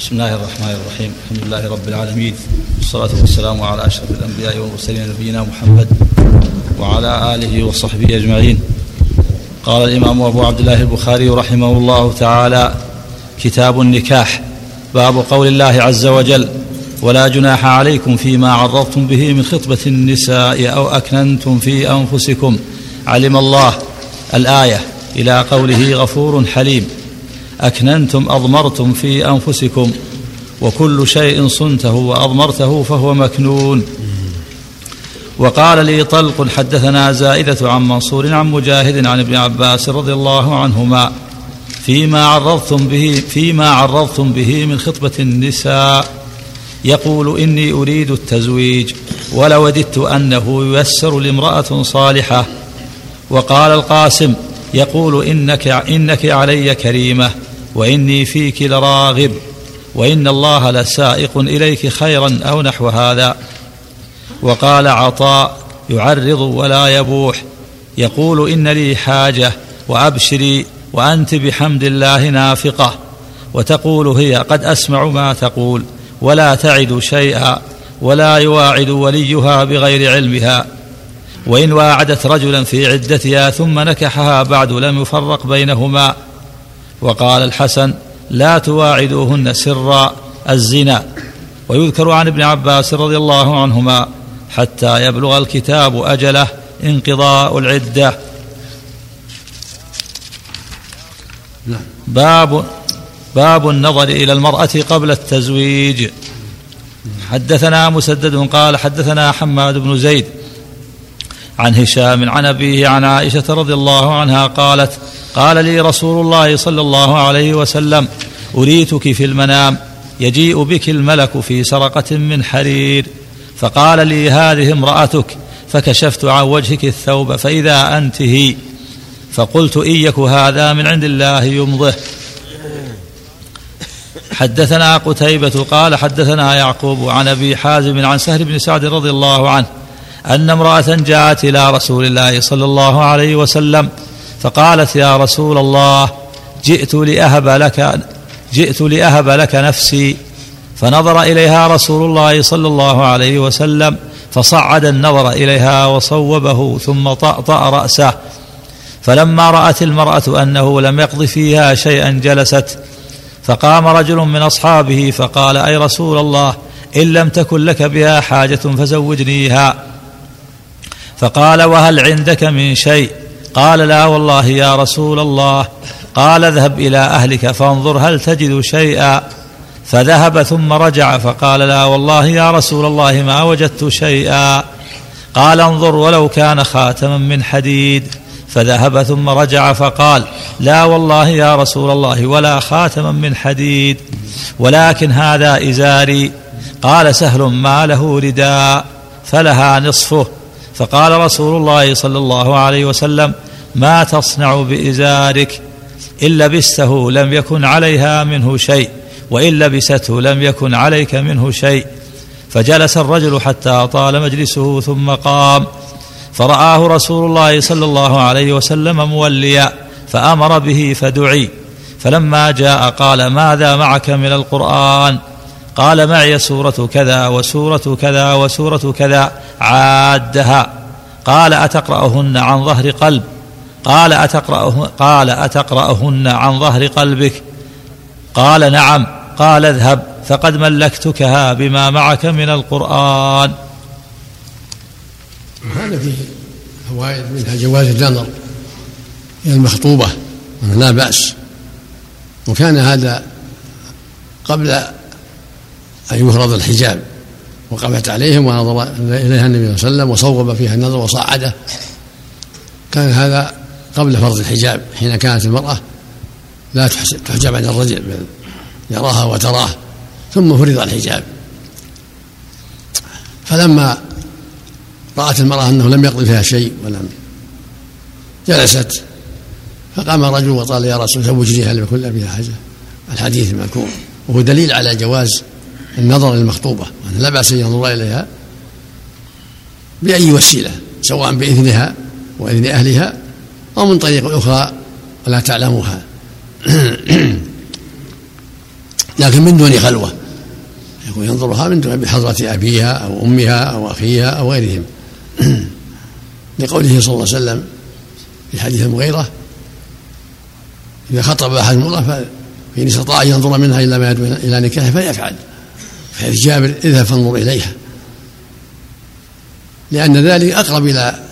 بسم الله الرحمن الرحيم الحمد لله رب العالمين والصلاة والسلام على أشرف الأنبياء والمرسلين نبينا محمد وعلى آله وصحبه أجمعين قال الإمام أبو عبد الله البخاري رحمه الله تعالى كتاب النكاح باب قول الله عز وجل ولا جناح عليكم فيما عرضتم به من خطبة النساء أو أكننتم في أنفسكم علم الله الآية إلى قوله غفور حليم أكننتم أضمرتم في أنفسكم وكل شيء صنته وأضمرته فهو مكنون. وقال لي طلق حدثنا زائدة عن منصور عن مجاهد عن ابن عباس رضي الله عنهما فيما عرضتم به فيما عرضتم به من خطبة النساء يقول إني أريد التزويج ولوددت أنه ييسر لامرأة صالحة. وقال القاسم يقول إنك إنك علي كريمة. وإني فيك لراغب وإن الله لسائق إليك خيرا أو نحو هذا. وقال عطاء يعرض ولا يبوح يقول إن لي حاجة وأبشري وأنت بحمد الله نافقة. وتقول هي قد أسمع ما تقول ولا تعد شيئا ولا يواعد وليها بغير علمها. وإن واعدت رجلا في عدتها ثم نكحها بعد لم يفرق بينهما. وقال الحسن لا تواعدوهن سرا الزنا. ويذكر عن ابن عباس رضي الله عنهما حتى يبلغ الكتاب أجله انقضاء العدة. باب باب النظر إلى المرأة قبل التزويج. حدثنا مسدد قال حدثنا حماد بن زيد عن هشام عن أبيه عن عائشة رضي الله عنها قالت قال لي رسول الله صلى الله عليه وسلم أريتك في المنام يجيء بك الملك في سرقة من حرير. فقال لي هذه امرأتك. فكشفت عن وجهك الثوب فإذا أنت هي فقلت إن يك هذا من عند الله يمضه. حدثنا قتيبة قال حدثنا يعقوب عن أبي حازم عن سهل بن سعد رضي الله عنه أن امرأة جاءت إلى رسول الله صلى الله عليه وسلم فقالت يا رسول الله جئت لأهب لك جئت لأهب لك نفسي. فنظر إليها رسول الله صلى الله عليه وسلم فصعد النظر إليها وصوبه ثم طأطأ رأسه. فلما رأت المرأة أنه لم يقض فيها شيئا جلست. فقام رجل من أصحابه فقال أي رسول الله إن لم تكن لك بها حاجة فزوجنيها. فقال وهل عندك من شيء؟ قال لا والله يا رسول الله. قال اذهب إلى أهلك فانظر هل تجد شيئا. فذهب ثم رجع فقال لا والله يا رسول الله ما وجدت شيئا. قال انظر ولو كان خاتما من حديد. فذهب ثم رجع فقال لا والله يا رسول الله ولا خاتما من حديد. ولكن هذا إزاري. قال سهل ما له رداء. فلها نصفه. فقال رسول الله صلى الله عليه وسلم ما تصنع بإزارك إن لبسته لم يكن عليها منه شيء وإن لبسته لم يكن عليك منه شيء. فجلس الرجل حتى طال مجلسه ثم قام. فرآه رسول الله صلى الله عليه وسلم موليا فأمر به فدعي. فلما جاء قال ماذا معك من القرآن؟ قال معي سورة كذا وسورة كذا وسورة كذا عادها. قال أتقرأهن عن ظهر قلب. قال أتقرأه قال أتقرأهن عن ظهر قلبك. قال نعم. قال اذهب. فقد ملكتكها بما معك من القرآن. هذا فيه فوائد منها جواز النظر؟ إلى المخطوبة لا بأس. وكان هذا قبل أن يفرض الحجاب وقفت عليهم ونظر إليها النبي صلى الله عليه وسلم وصوب فيها النظر وصعده كان هذا قبل فرض الحجاب حين كانت المرأة لا تحجب عن الرجل بل يراها وتراه ثم فرض الحجاب. فلما رأت المرأة أنه لم يقضي فيها شيء ولم جلست فقام رجل وقال يا رسول زوجني هل يكون بها حاجة. الحديث المذكور وهو دليل على جواز النظر للمخطوبة لا بأس أن ينظر إليها بأي وسيلة سواء بإذنها وإذن أهلها أو من طريق أخرى ولا تعلمها. لكن من دون خلوة. يكون ينظرها من دون بحضرة أبيها أو أمها أو أخيها أو غيرهم. لقوله صلى الله عليه وسلم في حديث المغيرة إذا خطب أحد المرأة فإن استطاع أن ينظر منها إلى ما يدعو إلى نكاح فليفعل. في حديث جابر اذهب فانظر إليها. لأن ذلك أقرب إلى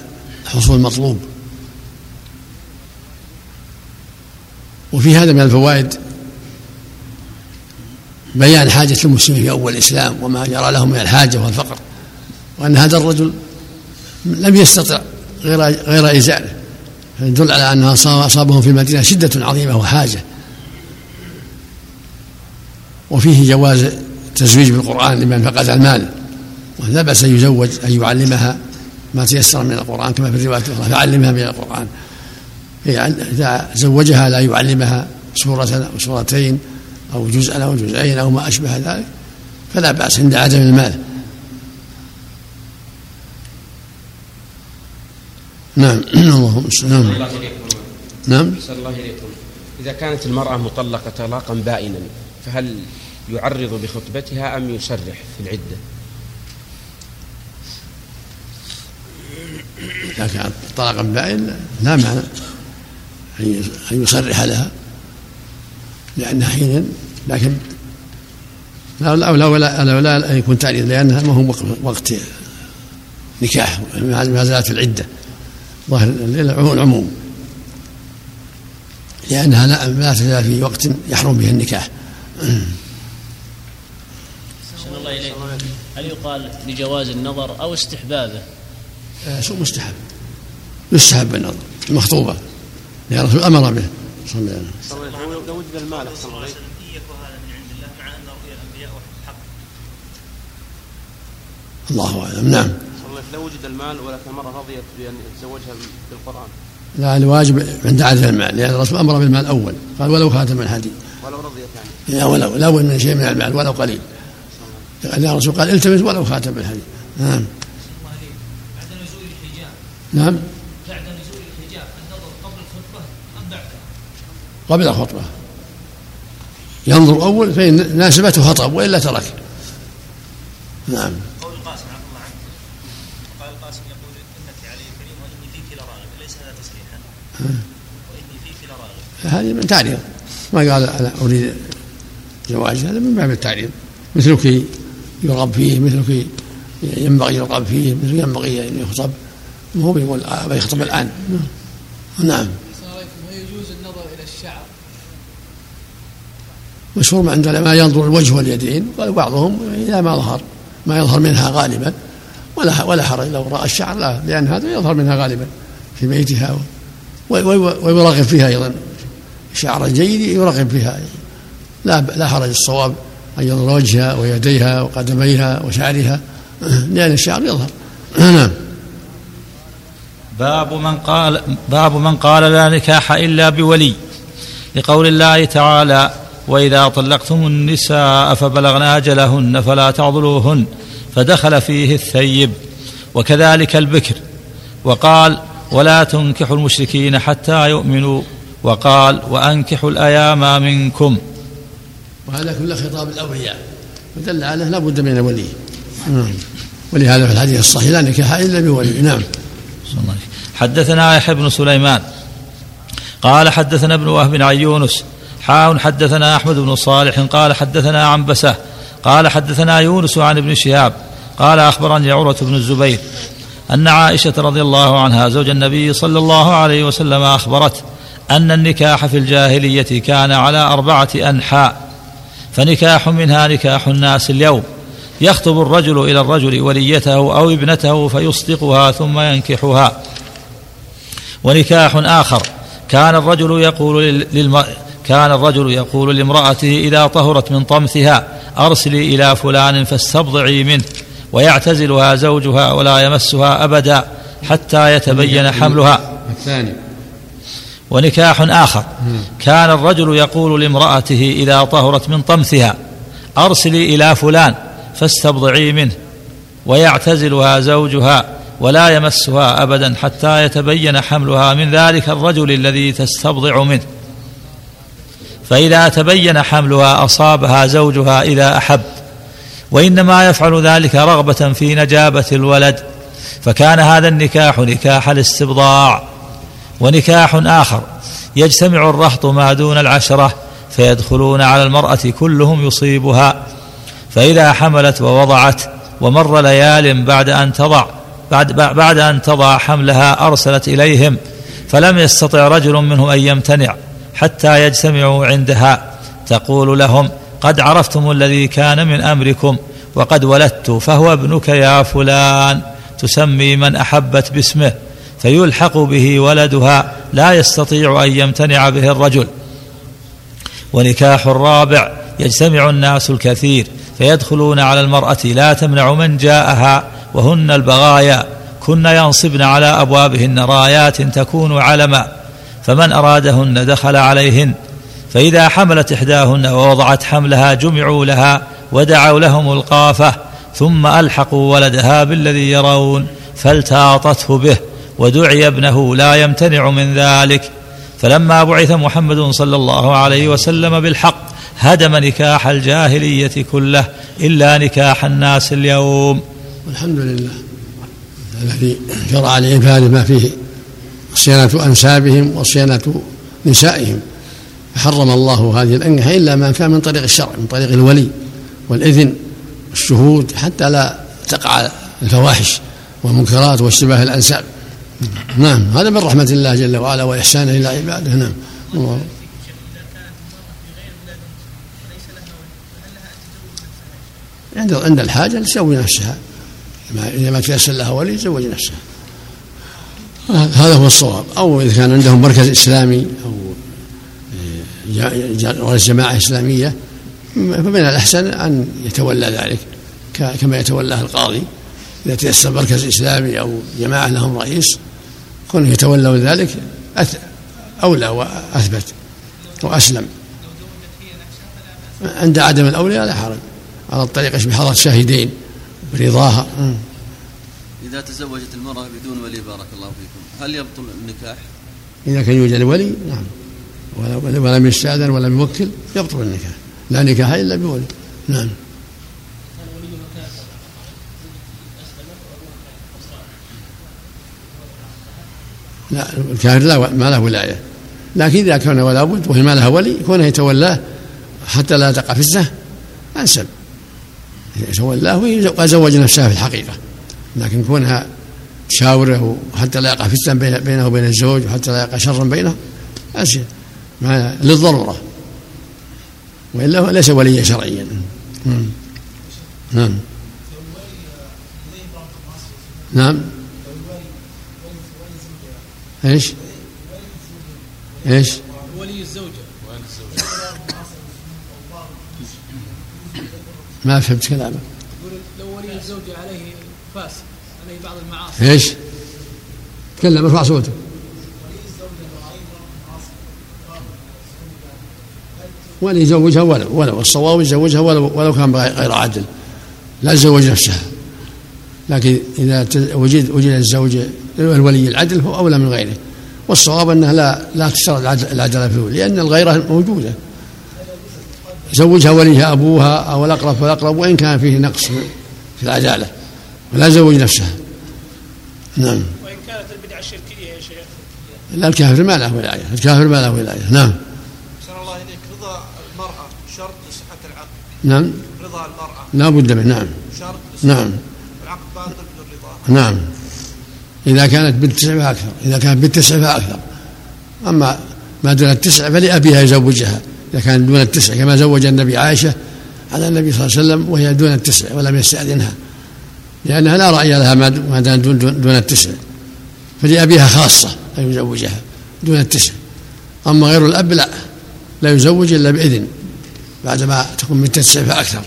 حصول المطلوب. وفي هذا من الفوائد بيان حاجة المسلمين في أول الإسلام وما جرى لهم من الحاجة والفقر وأن هذا الرجل لم يستطع غير غير إزاله. يدل على أنها أصابهم في المدينة شدة عظيمة وحاجة. وفيه جواز التزويج بالقرآن لمن فقد المال. ولا بأس أن يزوج أن يعلمها ما تيسر من القرآن كما في الرواية الأخرى فعلمها من القرآن. إذا زوجها لا يعلمها سورة أو سورتين أو جزءا أو جزئين أو ما أشبه ذلك فلا بأس عند عدم المال. نعم. اللهم نعم. نعم الله إليكم. إذا كانت المرأة مطلقة طلاقا بائنا فهل يعرض بخطبتها أم يسرح في العدة؟ إذا كانت طلاقا بائن لا معنى أن يصرح لها لأنها حين لكن لا لا ولا لا, لا أن يكون تعريض لأنها ما هو وقت نكاح ما زالت العدة ظاهر العموم. لأنها لا لا تزال في وقت يحرم به النكاح الله إليك هل يقال لجواز النظر أو استحبابه؟ آه شو مستحب؟ يستحب النظر المخطوبة. لأن الرسول أمر به. صلى الله عليه وسلم. لو وجد المال أحسن الله الله أعلم. نعم. لو وجد المال ولكن المرأة رضيت بأن يتزوجها بالقرآن. لا الواجب عند عدد المال. لأن الرسول أمر بالمال أول. قال ولو خاتم الحديد ولو رضيت يعني. لا ولو لا من شيء من المال ولو قليل. لأن الرسول قال التمس ولو خاتم الحديد نعم. بعد نزول الحجاب نعم. بعد نزول الحجاب النظر قبل الخطبة أم بعدها؟ قبل الخطبة ينظر أول فإن ناسبته خطب وإلا ترك. نعم. قول القاسم عفى الله عنك. قال القاسم يقول إنك علي كريم وإني فيك لراغب ليس هذا تصريحا وإني فيك لراغب هذه من تعريض ما قال أنا أريد زواج هذا من باب التعريض مثلك يرغب فيه مثلك ينبغي يرغب فيه مثل ينبغي أن يخطب. هو بيقول يخطب الآن. نعم. النظر إلى الشعر مشهور عند العلماء ينظر الوجه واليدين قال بعضهم ما ظهر. ما يظهر منها غالبا ولا ولا حرج. لو رأى الشعر لا لأن هذا يظهر منها غالبا في بيتها ويراقب فيها أيضا. شعرا جيد يراقب فيها أيضا. لا لا حرج الصواب. ان ينظر وجهها ويديها وقدميها وشعرها. لأن الشعر يظهر. نعم. باب من قال باب من قال لا نكاح إلا بولي. لقول الله تعالى وإذا طلقتم النساء فبلغن أجلهن فلا تعضلوهن فدخل فيه الثيب. وكذلك البكر. وقال ولا تنكحوا المشركين حتى يؤمنوا. وقال وأنكحوا الأيام منكم. وهذا كله خطاب الأولياء ودل على لا بد من ولي. نعم. ولهذا في الحديث الصحيح لا نكاح إلا بولي. نعم. حدثنا يحيى بن سليمان. قال حدثنا ابن وهب عن يونس. حاون حدثنا أحمد بن صالح قال حدثنا عن بسه قال حدثنا يونس عن ابن شهاب. قال أخبرني عروة بن الزبير أن عائشة رضي الله عنها زوج النبي صلى الله عليه وسلم أخبرته أن النكاح في الجاهلية كان على أربعة أنحاء. فنكاح منها نكاح الناس اليوم. يخطب الرجل إلى الرجل وليته أو ابنته فيصدقها ثم ينكحها. ونكاح آخر. كان الرجل يقول للمرء كان الرجل يقول لامرأته إذا طهرت من طمثها أرسلي إلى فلان فاستبضعي منه. ويعتزلها زوجها ولا يمسها أبدا حتى يتبين حملها. الثاني. ونكاح آخر. كان الرجل يقول لامرأته إذا طهرت من طمثها أرسلي إلى فلان فاستبضعي منه ويعتزلها زوجها ولا يمسها أبدا حتى يتبين حملها من ذلك الرجل الذي تستبضع منه. فإذا تبين حملها أصابها زوجها إذا أحب وإنما يفعل ذلك رغبة في نجابة الولد. فكان هذا النكاح نكاح الاستبضاع. ونكاح آخر. يجتمع الرهط ما دون العشرة فيدخلون على المرأة كلهم يصيبها. فإذا حملت ووضعت ومر ليال بعد أن تضع بعد, بعد أن تضع حملها أرسلت إليهم. فلم يستطع رجل منهم أن يمتنع حتى يجتمعوا عندها. تقول لهم قد عرفتم الذي كان من أمركم وقد ولدت فهو ابنك يا فلان. تسمي من أحبت باسمه. فيلحق به ولدها لا يستطيع أن يمتنع به الرجل. ونكاح الرابع يجتمع الناس الكثير فيدخلون على المرأة لا تمنع من جاءها وهن البغايا. كن ينصبن على أبوابهن رايات تكون علما. فمن أرادهن دخل عليهن. فإذا حملت إحداهن ووضعت حملها جمعوا لها ودعوا لهم القافة ثم ألحقوا ولدها بالذي يرون فالتاطته به. ودعي ابنه لا يمتنع من ذلك. فلما بعث محمد صلى الله عليه وسلم بالحق هدم نكاح الجاهلية كله إلا نكاح الناس اليوم. والحمد لله. الذي شرع لعباده ما فيه صيانة أنسابهم وصيانة نسائهم. فحرم الله هذه الأنكحة إلا ما كان من طريق الشرع من طريق الولي والإذن والشهود حتى لا تقع الفواحش والمنكرات واشتباه الأنساب. نعم هذا من رحمة الله جل وعلا وإحسانه إلى عباده نعم. عند عند الحاجة تزوج نفسها. إذا ما تيسر لها ولي تزوج نفسها. هذا هو الصواب. أو إذا كان عندهم مركز إسلامي أو رئيس جماعة إسلامية فمن الأحسن أن يتولى ذلك كما يتولاه القاضي. إذا تيسر مركز إسلامي أو جماعة لهم رئيس كونه يتولوا ذلك أولى وأثبت وأسلم. عند عدم الأولياء لا حرج. على الطريقة بحضرة شاهدين برضاها. إذا تزوجت المرأة بدون ولي بارك الله فيكم هل يبطل النكاح؟ إذا كان يوجد ولي نعم. ولم يستأذن ولم يوكل يبطل النكاح. لا نكاح إلا بولي نعم. لا الكافر لا ما له ولاية. لكن إذا كان ولا بد وهي ما لها ولي كونه يتولاه حتى لا تقع فتنة أنسب. يتولاه ويزوج نفسها في الحقيقة. لكن كونها تشاوره حتى لا يقع فتنة بينه وبين الزوج وحتى لا يقع شر بينه أسهل للضرورة. وإلا ليس وليا شرعيا. نعم. نعم. إيش؟ إيش؟ ولي الزوجة ما فهمت كلامك لو ولي الزوجة عليه فاسق عليه بعض المعاصي إيش؟ تكلم ارفع صوتك ولي يزوجها ولو ولو الصواب يزوجها ولو ولو كان غير عادل لا تزوج نفسها لكن إذا وجد وجد الزوج الولي العدل هو أولى من غيره. والصواب أنها لا لا تشترط العدالة في الولي لأن الغيرة موجودة. زوجها وليها أبوها أو الأقرب فالأقرب وإن كان فيه نقص في العدالة ولا تزوج نفسها. نعم. وإن كانت البدعة الشركية يا شيخ. لا الكافر ما له ولاية الكافر ما له ولاية. نعم. الله إليك. رضا المرأة شرط لصحة العقد نعم. رضا المرأة. لا بد منه نعم. شرط نعم العقد باطل بدون رضا نعم. إذا كانت بالتسع فأكثر. إذا كانت بالتسع فأكثر. أما ما دون التسع فلأبيها يزوجها. إذا كان دون التسع كما زوج النبي عائشة على النبي صلى الله عليه وسلم وهي دون التسع ولم يستأذنها لأنها لا رأي لها ما دام دون, دون, دون التسع. فلأبيها خاصة أن يزوجها دون التسع. أما غير الأب لا. لا يزوج إلا بإذن بعدما تكون من تسع فأكثر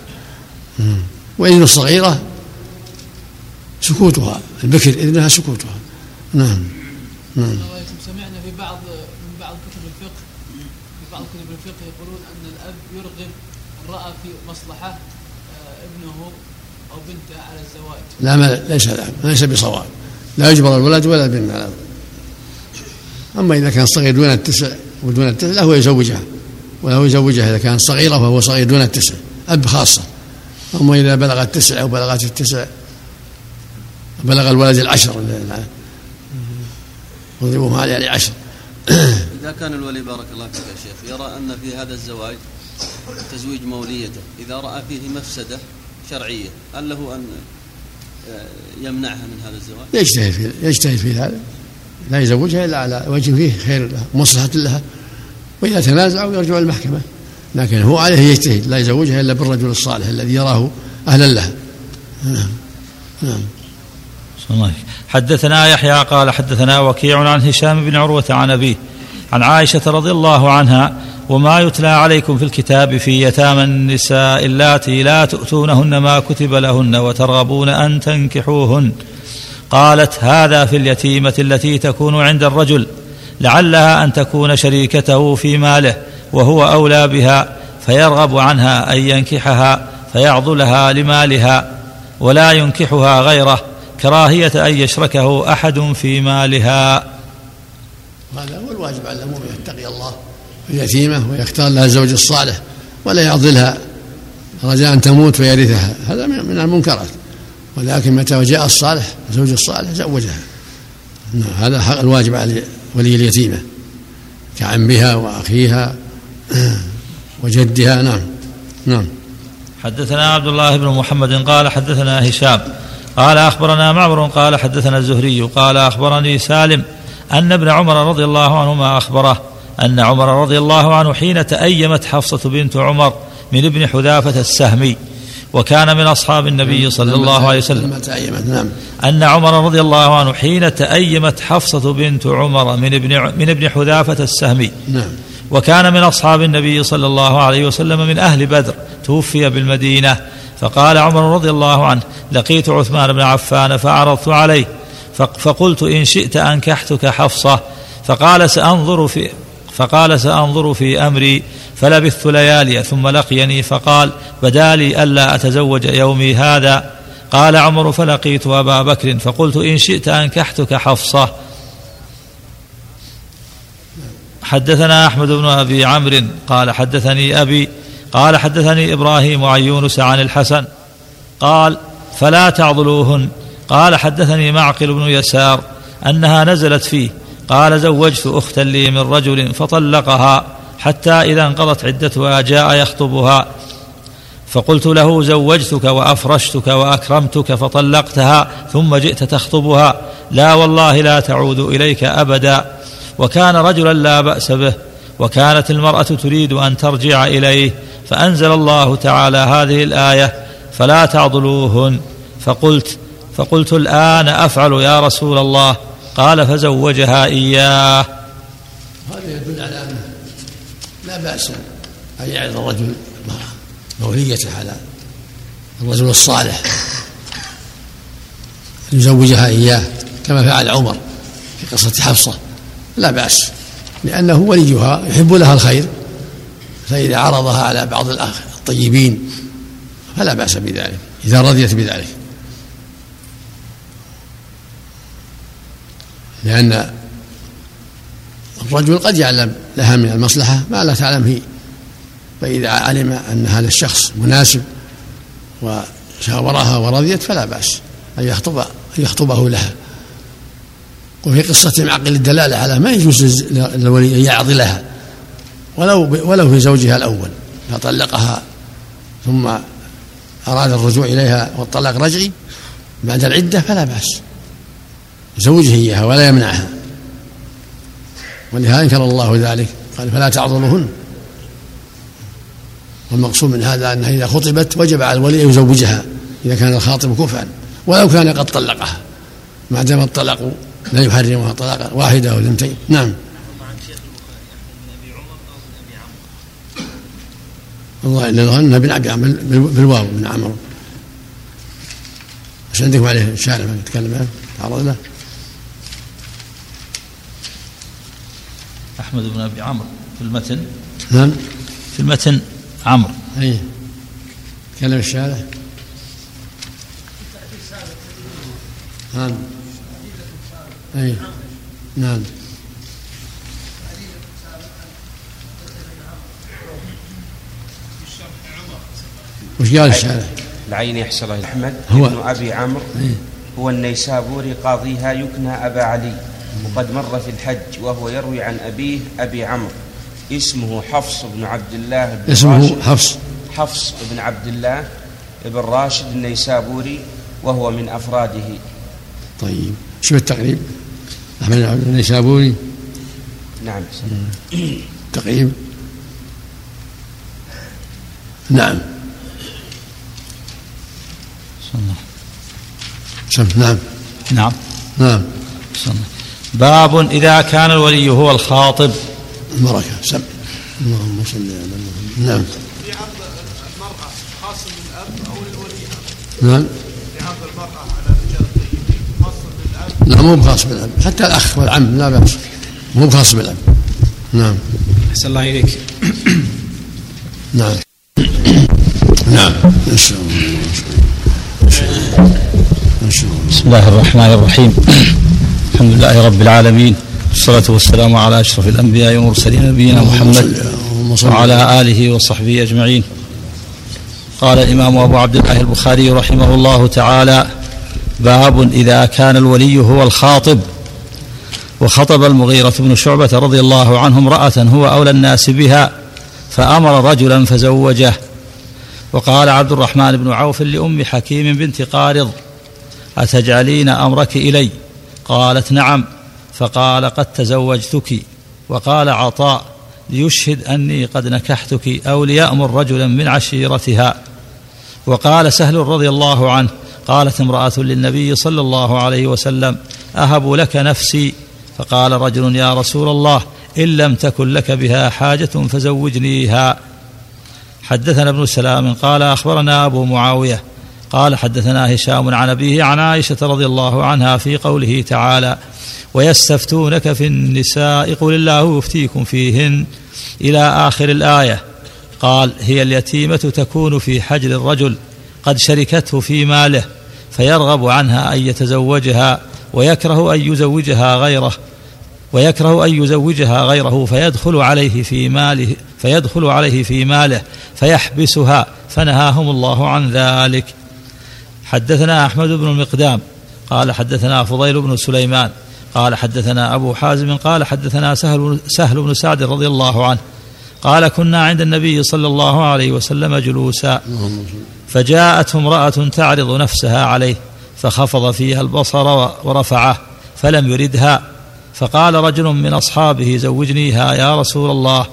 وإذن الصغيرة سكوتها البكر إذنها سكوتها. نعم نعم. سمعنا في بعض من بعض كتب الفقه في بعض كتب الفقه يقولون أن الأب يرغب أن رأى في مصلحة آه، ابنه أو بنته على الزواج. لا ما ليس لا ليس بصواب. لا يجبر الولد ولا البنت على أما إذا كان صغير دون التسع ودون التسع له يزوجها. وله يزوجها إذا كانت صغيرة وهو صغير دون التسع. أب خاصة. أما إذا بلغ التسع أو بلغت التسع بلغ الولد العشر. وضربوهم عليه يعني عشر إذا كان الولي بارك الله فيك يا شيخ يرى أن في هذا الزواج تزويج موليته. إذا رأى فيه مفسدة شرعية هل له أن آه، يمنعها من هذا الزواج؟ يجتهد في يجتهد في هذا لا يزوجها إلا على وجه فيه خير لها مصلحة لها. وإذا تنازعوا يرجع المحكمة. لكن هو عليه يجتهد. لا يزوجها إلا بالرجل الصالح الذي يراه أهلا لها. نعم. نعم. حدثنا يحيى قال حدثنا وكيع عن هشام بن عروة عن أبيه عن عائشة رضي الله عنها وما يتلى عليكم في الكتاب في يتامى النساء اللاتي لا تؤتونهن ما كتب لهن وترغبون أن تنكحوهن. قالت هذا في اليتيمة التي تكون عند الرجل لعلها أن تكون شريكته في ماله وهو أولى بها فيرغب عنها أن ينكحها فيعضلها لمالها ولا ينكحها غيره. كراهية أن يشركه أحد في مالها. هذا هو الواجب على المؤمن يتقي الله في اليتيمة ويختار لها الزوج الصالح ولا يعضلها. رجاء أن تموت ويرثها هذا من المنكرات. ولكن متى جاء الصالح الزوج الصالح زوجها. نعم هذا حق الواجب على ولي اليتيمة. كعمها وأخيها وجدها. نعم. نعم. حدثنا عبد الله بن محمد قال حدثنا هشام قال أخبرنا معمر قال حدثنا الزهري قال أخبرني سالم أن ابن عمر رضي الله عنهما أخبره أن عمر رضي الله عنه حين تأيمت حفصة بنت عمر من ابن حذافة السهمي وكان من أصحاب النبي صلى الله عليه وسلم. نعم. أن عمر رضي الله عنه حين تأيمت حفصة بنت عمر من ابن من ابن حذافة السهمي. نعم. وكان من أصحاب النبي صلى الله عليه وسلم من أهل بدر توفي بالمدينة. فقال عمر رضي الله عنه لقيت عثمان بن عفان فعرضت عليه فقلت إن شئت أنكحتك حفصة. فقال سأنظر في فقال سأنظر في أمري فلبثت ليالي ثم لقيني فقال بدا لي ألا أتزوج يومي هذا. قال عمر فلقيت أبا بكر فقلت إن شئت أنكحتك حفصة. حدثنا أحمد بن أبي عمرو قال حدثني أبي قال حدثني إبراهيم عن عن الحسن قال فلا تعضلوهن. قال حدثني معقل بن يسار أنها نزلت فيه. قال زوجت أختا لي من رجل فطلقها حتى إذا انقضت عدتها جاء يخطبها. فقلت له زوجتك وأفرشتك وأكرمتك فطلقتها ثم جئت تخطبها. لا والله لا تعود إليك أبدا. وكان رجلا لا بأس به. وكانت المرأة تريد أن ترجع إليه. فأنزل الله تعالى هذه الآية فلا تعضلوهن. فقلت فقلت الآن أفعل يا رسول الله. قال فزوجها إياه. هذا يدل على انه لا بأس أن يعرض الرجل موليته على الرجل الصالح. يزوجها إياه كما فعل عمر في قصة حفصة. لا بأس لأنه وليها يحب لها الخير. فإذا عرضها على بعض الطيبين فلا بأس بذلك إذا رضيت بذلك. لأن الرجل قد يعلم لها من المصلحة ما لا تعلم هي. فإذا علم أن هذا الشخص مناسب وشاورها ورضيت فلا بأس أن يخطب أن يخطبه لها. وفي قصة معقل الدلالة على ما يجوز للولي أن يعضلها ولو ولو في زوجها الأول فطلقها ثم أراد الرجوع إليها والطلاق رجعي بعد العدة فلا بأس. يزوجه إياها ولا يمنعها. ولهذا إنكر الله ذلك قال فلا تعضلوهن والمقصود من هذا أنها إذا خطبت وجب على الولي أن يزوجها إذا كان الخاطب كفءا ولو كان قد طلقها ما دام الطلاق لا يحرمها طلاقا واحدة أو اثنتين. نعم. الله إلا ظن بن ابي عمرو بالواو بن عمرو. بس عندكم عليه شارع يتكلم عنه تعرض له؟ أحمد بن أبي عمرو في المتن. نعم. في المتن عمرو. أي تكلم الشارع. نعم. أي نعم. وش قال الشارع؟ العين أحسن الله. أحمد هو- ابن أبي عمرو. إيه. هو النيسابوري قاضيها يكنى أبا علي. وقد مر في الحج وهو يروي عن أبيه أبي عمرو. اسمه حفص بن عبد الله بن اسمه راشد. حفص. حفص بن عبد الله بن راشد النيسابوري وهو من أفراده. طيب. شوف التقريب. أحمد بن عبد النيسابوري. نعم. تقريب. نعم. سم نعم. نعم. نعم. باب إذا كان الولي هو الخاطب. بركة. سم. اللهم صل على محمد. نعم. في المرأة خاص للأب أو للولي نعم. في المرأة على خاص للأب لا مو بخاص بالأب. حتى الأخ والعم لا بأس. مو بخاص بالأب. نعم. أحسن الله إليك. نعم. نعم. نسأل الله. بسم الله الرحمن الرحيم. الحمد لله رب العالمين. والصلاة والسلام على أشرف الأنبياء والمرسلين نبينا محمد وعلى آله وصحبه أجمعين. قال الإمام أبو عبد الله البخاري رحمه الله تعالى باب إذا كان الولي هو الخاطب. وخطب المغيرة بن شعبة رضي الله عنه امرأة هو أولى الناس بها فأمر رجلا فزوجه. وقال عبد الرحمن بن عوف لأم حكيم بنت قارض أتجعلين أمرك إلي؟ قالت نعم. فقال قد تزوجتك. وقال عطاء ليشهد أني قد نكحتك أو ليأمر رجلا من عشيرتها. وقال سهل رضي الله عنه قالت امرأة للنبي صلى الله عليه وسلم أهب لك نفسي؟ فقال رجل يا رسول الله إن لم تكن لك بها حاجة فزوجنيها. حدثنا ابن سلام قال أخبرنا أبو معاوية قال حدثنا هشام عن أبيه عن عائشة رضي الله عنها في قوله تعالى ويستفتونك في النساء قل الله يفتيكم فيهن. إلى آخر الآية قال هي اليتيمة تكون في حجر الرجل قد شركته في ماله فيرغب عنها أن يتزوجها ويكره أن يزوجها غيره ويكره أن يزوجها غيره فيدخل عليه في ماله فيدخل عليه في ماله فيحبسها فنهاهم الله عن ذلك. حدثنا أحمد بن المقدام قال حدثنا فضيل بن سليمان قال حدثنا أبو حازم قال حدثنا سهل, سهل بن سعد رضي الله عنه قال كنا عند النبي صلى الله عليه وسلم جلوسا فجاءته امرأة تعرض نفسها عليه فخفض فيها البصر ورفعه فلم يردها فقال رجل من أصحابه زوجنيها يا رسول الله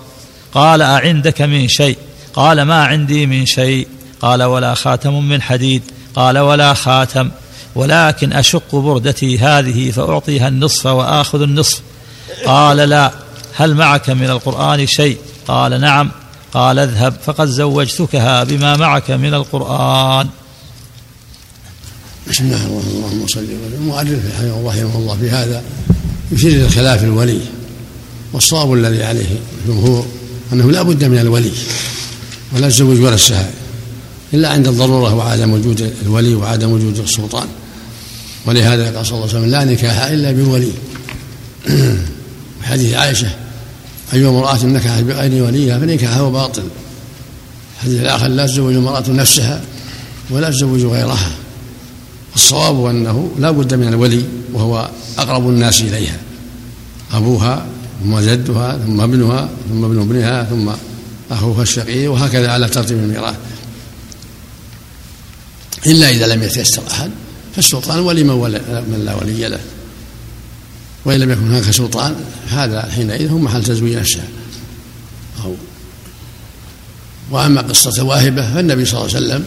قال أعندك من شيء؟ قال ما عندي من شيء. قال ولا خاتم من حديد. قال ولا خاتم ولكن أشق بردتي هذه فأعطيها النصف وآخذ النصف. قال لا هل معك من القرآن شيء؟ قال نعم. قال اذهب فقد زوجتكها بما معك من القرآن. بسم الله الرحمن الرحيم. اللهم صل وسلم المؤلف رحمه الله في هذا يشير إلى خلاف الولي والصواب الذي عليه الجمهور أنه لا بد من الولي ولا الزوج ولا السهاء إلا عند الضرورة وعدم وجود الولي وعدم وجود السلطان. ولهذا قال صلى الله عليه وسلم لا نكاح إلا بولي حديث عائشة اي امراه نكحت بغير وليها فنكاحها باطل. الحديث الآخر لا تزوج المرأة نفسها ولا تزوج غيرها. الصواب أنه لا بد من الولي وهو أقرب الناس إليها. أبوها ثم جدها ثم ابنها ثم ابن ابنها ثم أخوها الشقي وهكذا على ترتيب الميراث. إلا إذا لم يتيسر أحد فالسلطان ولي من, ولي من لا ولي له. وإن لم يكن هناك سلطان هذا حينئذ هو محل تزويج نفسها أو وأما قصة واهبة فالنبي صلى الله عليه وسلم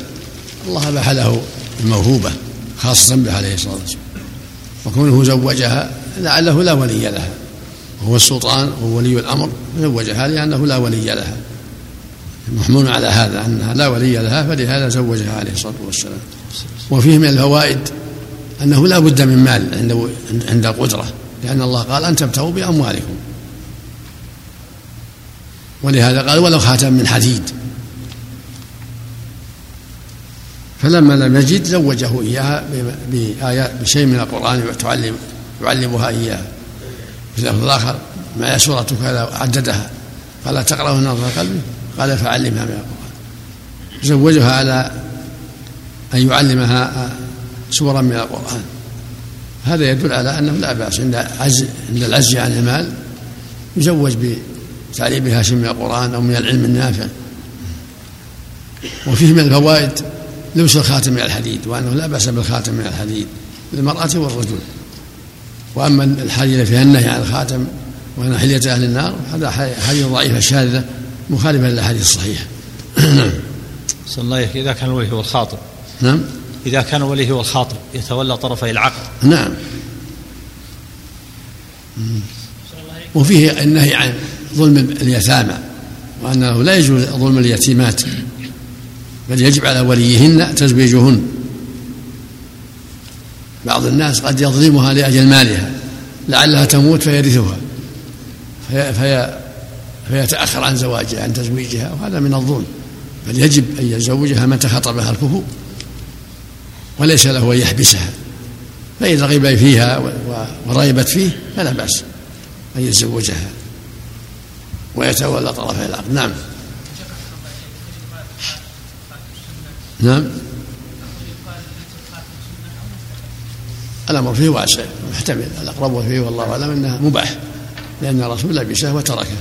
الله اباح له الموهوبه خاصة به عليه الصلاة والسلام. وكونه زوجها لعله لا ولي لها وهو السلطان وهو ولي الأمر زوجها لأنه لا ولي لها محمول على هذا أنها لا ولي لها فلهذا زوجها عليه الصلاة والسلام. وفيه من الفوائد أنه لا بد من مال عند عند القدرة لأن الله قال أن تبتغوا بأموالكم. ولهذا قال ولو خاتم من حديد. فلما لم يجد زوجه إياها بآيات بشيء من القرآن تعلم يعلمها إياها. في الآخر ما سورة كذا عددها. قال تقرأه نظر قلبه قال فعلمها من القرآن. زوجها على أن يعلمها سورا من القرآن. هذا يدل على أنه لا بأس عند عند العجز عن المال يزوج بتعليمها شيء من القرآن أو من العلم النافع. وفيه من الفوائد لبس الخاتم من الحديد وأنه لا بأس بالخاتم من الحديد للمرأة والرجل. وأما الحديث فيها النهي عن الخاتم وأن حلية أهل النار هذا حديث ضعيفة شاذة مخالفة للأحاديث الصحيحة. نعم الله إذا كان الولي هو الخاطب. نعم. إذا كان الولي هو الخاطب يتولى طرفي العقد. نعم. وفيه النهي عن ظلم اليتامى وأنه لا يجوز ظلم اليتيمات بل يجب على وليهن تزويجهن. بعض الناس قد يظلمها لأجل مالها لعلها تموت فيرثها. في في فيتأخر عن زواجها عن تزويجها وهذا من الظلم. بل يجب أن يزوجها متى خطبها الكفو وليس له أن يحبسها. فإذا رغب فيها ورغبت فيه فلا بأس أن يتزوجها. ويتولى طرفي العقد نعم. نعم. الأمر فيه واسع محتمل. الأقرب فيه والله أعلم أنه مباح لأن الرسول لبسه وتركه.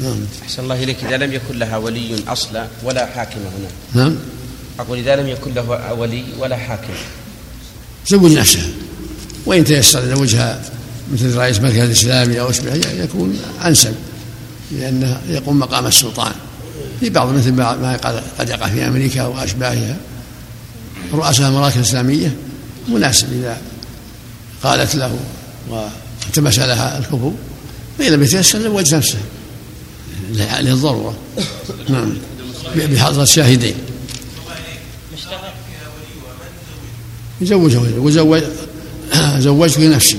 نعم. أحسن الله إليك. إذا لم يكن لها ولي أصلا ولا حاكم هنا. نعم. أقول إذا لم يكن له ولي ولا حاكم. زوج نفسها وإن تيسر زوجها مثل رئيس مركز الإسلامي أو أشبه يكون أنسب لأنه يقوم مقام السلطان. في بعض مثل ما قد يقع في أمريكا وأشباهها رؤساء المراكز الإسلامية مناسب إذا قالت له والتمس لها الكفو فإذا لم يتيسر زوج نفسه. للضرورة نعم. بحضرة الشاهدين. يزوجه وزوج زوجتك نفسي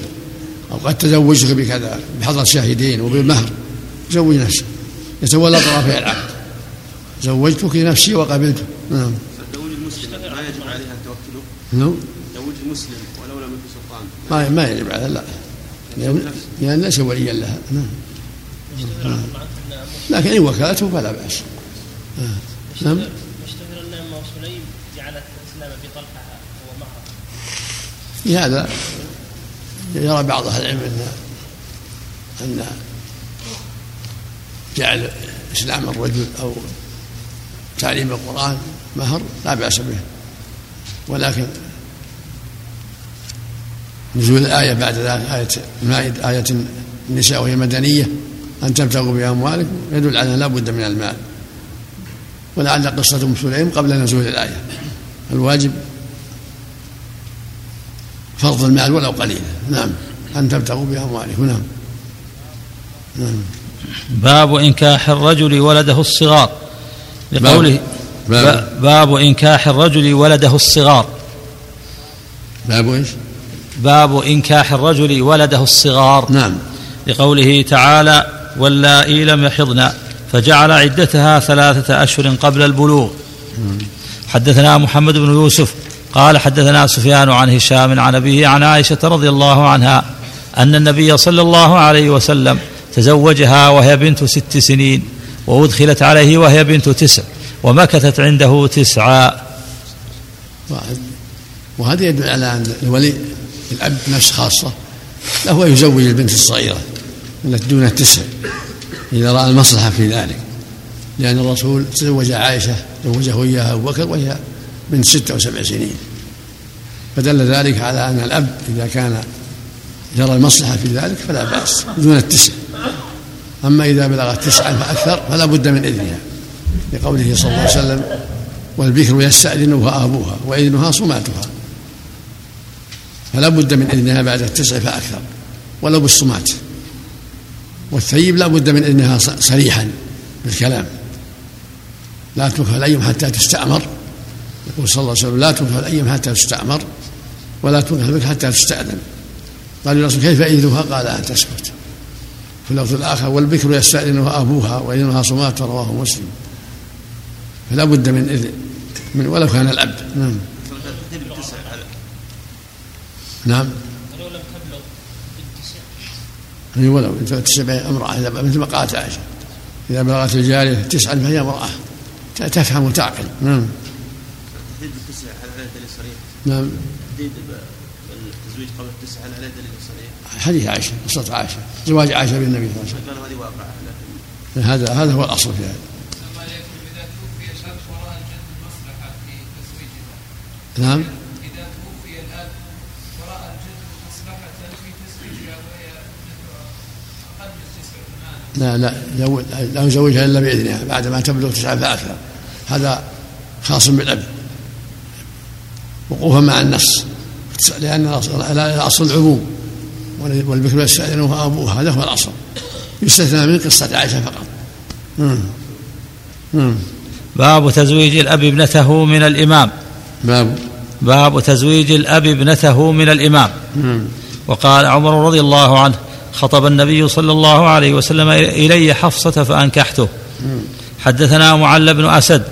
أو قد تزوجتك بكذا بحضرة الشاهدين وبالمهر. زوج نفسه يتولى طرفي العقد. زوجتك نفسي وقبلته نعم. زوج المسلم ما يجب عليها أن توكله؟ نعم. زوج المسلم ولو لم يكن سلطان. ما ما يجب على لا. لأن ليس وليا لها. نعم. لكن إن وكلته فلا بأس. نعم. يشتهر أن سليم جعلت الإسلام هو يرى بعض أهل العلم أن أن جعل إسلام الرجل أو تعليم القرآن مهر لا بأس به. ولكن نزول الآية بعد ذلك آية المائدة آية النساء وهي مدنية أن تبتغوا بأموالكم يدل على لا بد من المال. ولعل قصة أم سليم قبل نزول الآية. الواجب فرض المال ولو قليلا. نعم. أن تبتغوا بأموالكم نعم. نعم. باب إنكاح الرجل ولده الصغار. لقوله باب, باب إنكاح الرجل ولده الصغار. باب إيش؟ باب إنكاح الرجل ولده الصغار. نعم. لقوله تعالى واللائي لم يحضن فجعل عدتها ثلاثة أشهر قبل البلوغ. حدثنا محمد بن يوسف قال حدثنا سفيان عن هشام عن أبيه عن عائشة رضي الله عنها أن النبي صلى الله عليه وسلم تزوجها وهي بنت ست سنين وأدخلت عليه وهي بنت تسع ومكثت عنده تسعا وهذا يدل على أن الولي الأب نفس خاصة له أن يزوج البنت الصغيرة التي دون التسع إذا رأى المصلحة في ذلك. لأن الرسول تزوج عائشة زوجه إياها أبو بكر وهي بنت ستة وسبع سنين. فدل ذلك على أن الأب إذا كان يرى المصلحة في ذلك فلا بأس دون التسع. أما إذا بلغت تسعا فأكثر فلا بد من إذنها لقوله صلى الله عليه وسلم والبكر يستأذنها أبوها وإذنها صماتها. فلا بد من إذنها بعد التسع فأكثر ولو بالصمات. والثيب لا بد من إذنها صريحا بالكلام. لا تنكح الأيم حتى تستأمر. يقول صلى الله عليه وسلم لا تنكح الأيم حتى تستأمر ولا تنكح البكر حتى تستأذن. قال الرسول كيف إذنها؟ قال أن تسكت. في اللفظ الآخر والبكر يستأذنها أبوها وإذنها صمات رواه مسلم. فلا بد من إذن من ولو كان الأب. نعم. نعم. اي ولو تسع امرأة مثل ما قالت عائشة إذا بلغت الجارية تسعا فهي امرأة. تفهم وتعقل. نعم. تحديد التسع هل عليه دليل صريح؟ نعم. تحديد التزويج قبل التسع هل عليه دليل صريح؟ حديث عائشة قصة عائشة زواج عائشة بالنبي صلى الله عليه وسلم. هذه واقعة لكن هذا هذا هو الأصل في هذا الله لا لا لا يزوجها إلا باذنها بعد ما تبلغ تسعة فأكثر. هذا خاص بالأب. وقوفا مع النص لأن الأصل العموم. والبكر يستاذنها ابوها هذا هو الأصل. يستثنى من قصة عائشة فقط. مم. مم. باب تزويج الأب ابنته من الإمام. باب. باب تزويج الأب ابنته من الإمام. مم. وقال عمر رضي الله عنه خطب النبي صلى الله عليه وسلم إلي حفصة فأنكحته. حدثنا معل بن أسد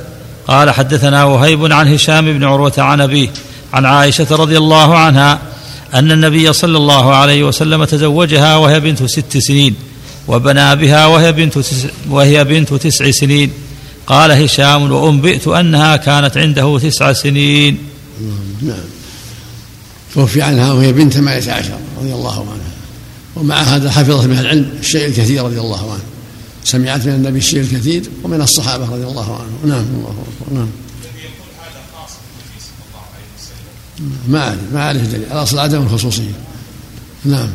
قال حدثنا وهيب عن هشام بن عروة عن أبيه عن عائشة رضي الله عنها أن النبي صلى الله عليه وسلم تزوجها وهي بنت ست سنين وبنى بها وهي بنت تسع وهي بنت تسع سنين. قال هشام وأنبئت أنها كانت عنده تسع سنين. نعم. توفي عنها وهي بنت ثمانية عشر رضي الله عنها. ومع هذا حفظت من العلم الشيء الكثير رضي الله عنه. سمعت من النبي الشيء الكثير ومن الصحابة رضي الله عنهم. نعم الله أكبر. نعم. ما أعرف ما أعرف دليل. الأصل عدم الخصوصية. نعم.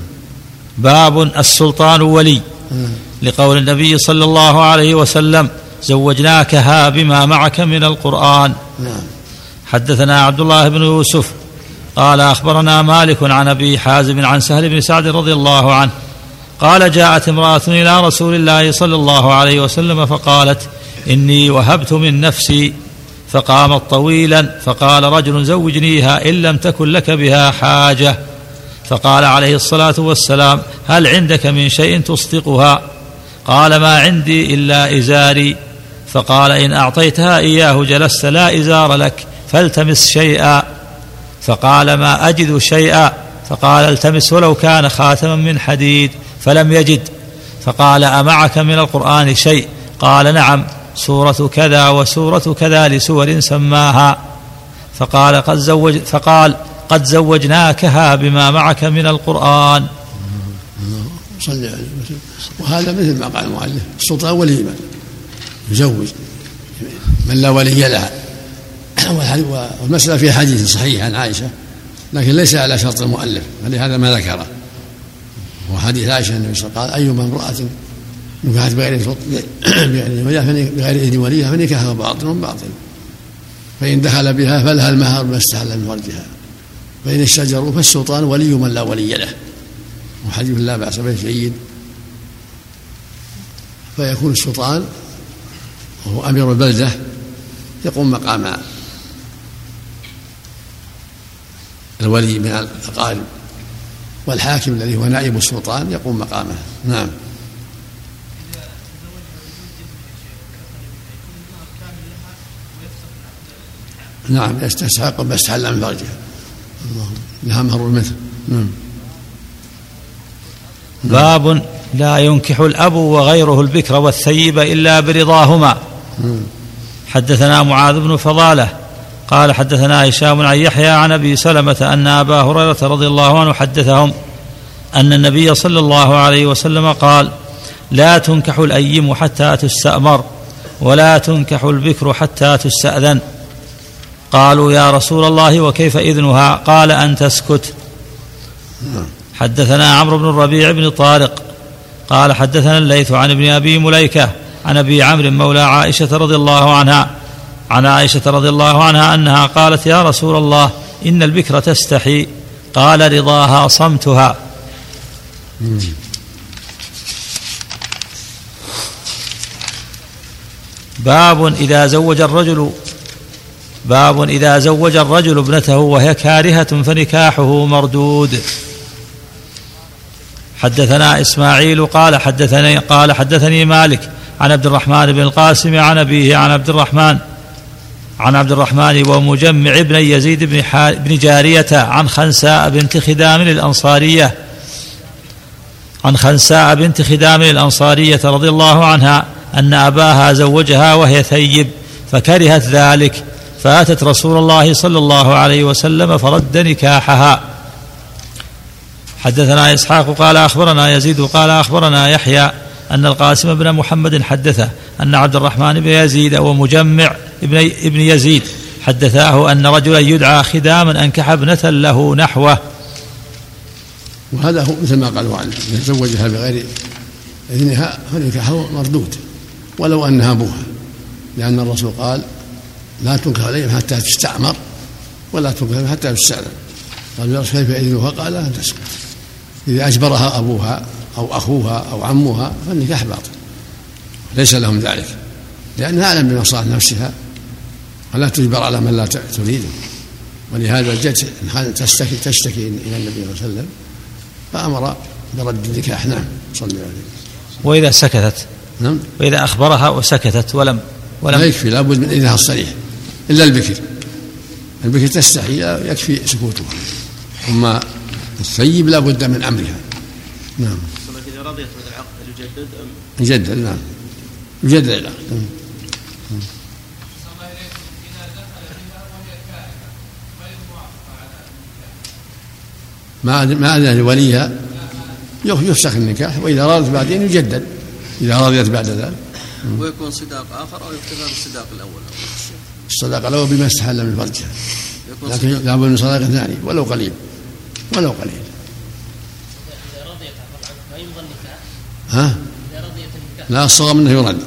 باب السلطان ولي. نعم. لقول النبي صلى الله عليه وسلم زوجناكها بما معك من القرآن. نعم. حدثنا عبد الله بن يوسف قال أخبرنا مالك عن أبي حازم عن سهل بن سعد رضي الله عنه قال جاءت امرأة إلى رسول الله صلى الله عليه وسلم فقالت إني وهبت من نفسي فقامت طويلا فقال رجل زوجنيها إن لم تكن لك بها حاجة فقال عليه الصلاة والسلام هل عندك من شيء تصدقها؟ قال ما عندي إلا إزاري فقال إن أعطيتها إياه جلست لا إزار لك فالتمس شيئا فقال ما أجد شيئا فقال التمس ولو كان خاتما من حديد فلم يجد فقال أمعك من القرآن شيء قال نعم سورة كذا وسورة كذا لسور سماها فقال قد زوج فقال قد زوجناكها بما معك من القرآن صلى عليه وسلم وهذا مثل ما قال المؤلف السلطان ولي من يزوج. من لا ولي لها. والمسألة فيها حديث صحيح عن عائشة لكن ليس على شرط المؤلف فلهذا ما ذكره وحديث عائشة النبي صلى الله عليه وسلم قال أيما امرأة نكحت بغير بغير إذن وليها فنكاحها باطل باطل. فإن دخل بها فلها المهر ما استحل من فرجها. فإن اشتجروا فالسلطان ولي من لا ولي له. وحديث لا بأس به جيد. فيكون السلطان وهو أمير البلدة يقوم مقام الولي من الأقارب والحاكم الذي هو نائب السلطان يقوم مقامه. نعم. نعم يستحق ما استحل من فرجها اللهم لها مهر المثل نعم. باب لا ينكح الأب وغيره البكر والثيب إلا برضاهما. نعم. حدثنا معاذ بن فضالة قال حدثنا هشام عن يحيى عن أبي سلمة أن أبا هريرة رضي الله عنه حدثهم أن النبي صلى الله عليه وسلم قال لا تنكح الأيم حتى تستأمر ولا تنكح البكر حتى تستأذن. قالوا يا رسول الله وكيف إذنها؟ قال أن تسكت. حدثنا عمرو بن الربيع بن طارق قال حدثنا الليث عن ابن أبي مليكة عن أبي عمرو مولى عائشة رضي الله عنها عن عائشة رضي الله عنها أنها قالت يا رسول الله إن البكر تستحي. قال رضاها صمتها. باب إذا زوج الرجل باب إذا زوج الرجل ابنته وهي كارهة فنكاحه مردود. حدثنا إسماعيل قال حدثني قال حدثني مالك عن عبد الرحمن بن القاسم عن أبيه عن عبد الرحمن عن عبد الرحمن ومجمع بن يزيد بن, بن جارية عن خنساء بنت خدام الأنصارية. عن خنساء بنت خدام الأنصارية رضي الله عنها أن أباها زوجها وهي ثيب فكرهت ذلك فأتت رسول الله صلى الله عليه وسلم فرد نكاحها. حدثنا إسحاق قال أخبرنا يزيد قال أخبرنا يحيى أن القاسم بن محمد حدثه أن عبد الرحمن بن يزيد ومجمع ابن ابن يزيد حدثاه أن رجلا يدعى خداما أنكح ابنة له نحوه. وهذا هو مثل ما قالوا عنه إذا تزوجها بغير إذنها فنكاحه مردود ولو أنها أبوها لأن الرسول قال لا تنكح عليهم حتى تستعمر ولا تنكح حتى تستأذن قال كيف إذنها؟ قال لا تسكت. إذا أجبرها أبوها أو أخوها أو عمها فالنكاح باطل. ليس لهم ذلك. لأنها أعلم بمصالح نفسها. ولا تجبر على من لا تريده. ولهذا جت تشتكي تشتكي إلى النبي صلى الله عليه وسلم فأمر برد النكاح. نعم صلى الله عليه. وسلم وإذا سكتت. نعم. وإذا أخبرها وسكتت ولم ولم. لا يكفي لابد من إذنها الصريح إلا البكر. البكر تستحي يكفي سكوتها. أما الثيب لا بد من أمرها. نعم. يجدد أم؟ يجدد نعم. يجدد العقد نعم. ما ما أذن لوليها يفسخ النكاح وإذا رضت بعدين يجدد. إذا رضيت بعد ذلك. ويكون صداق آخر أو يكتفى بالصداق الأول؟ الصداق الأول بما استحل من فرجها لكن لابد من صداق ثاني ولو قليل. ولو قليل إذا رضيت ما يمضى النكاح ها؟ لا الصغر منه يرد.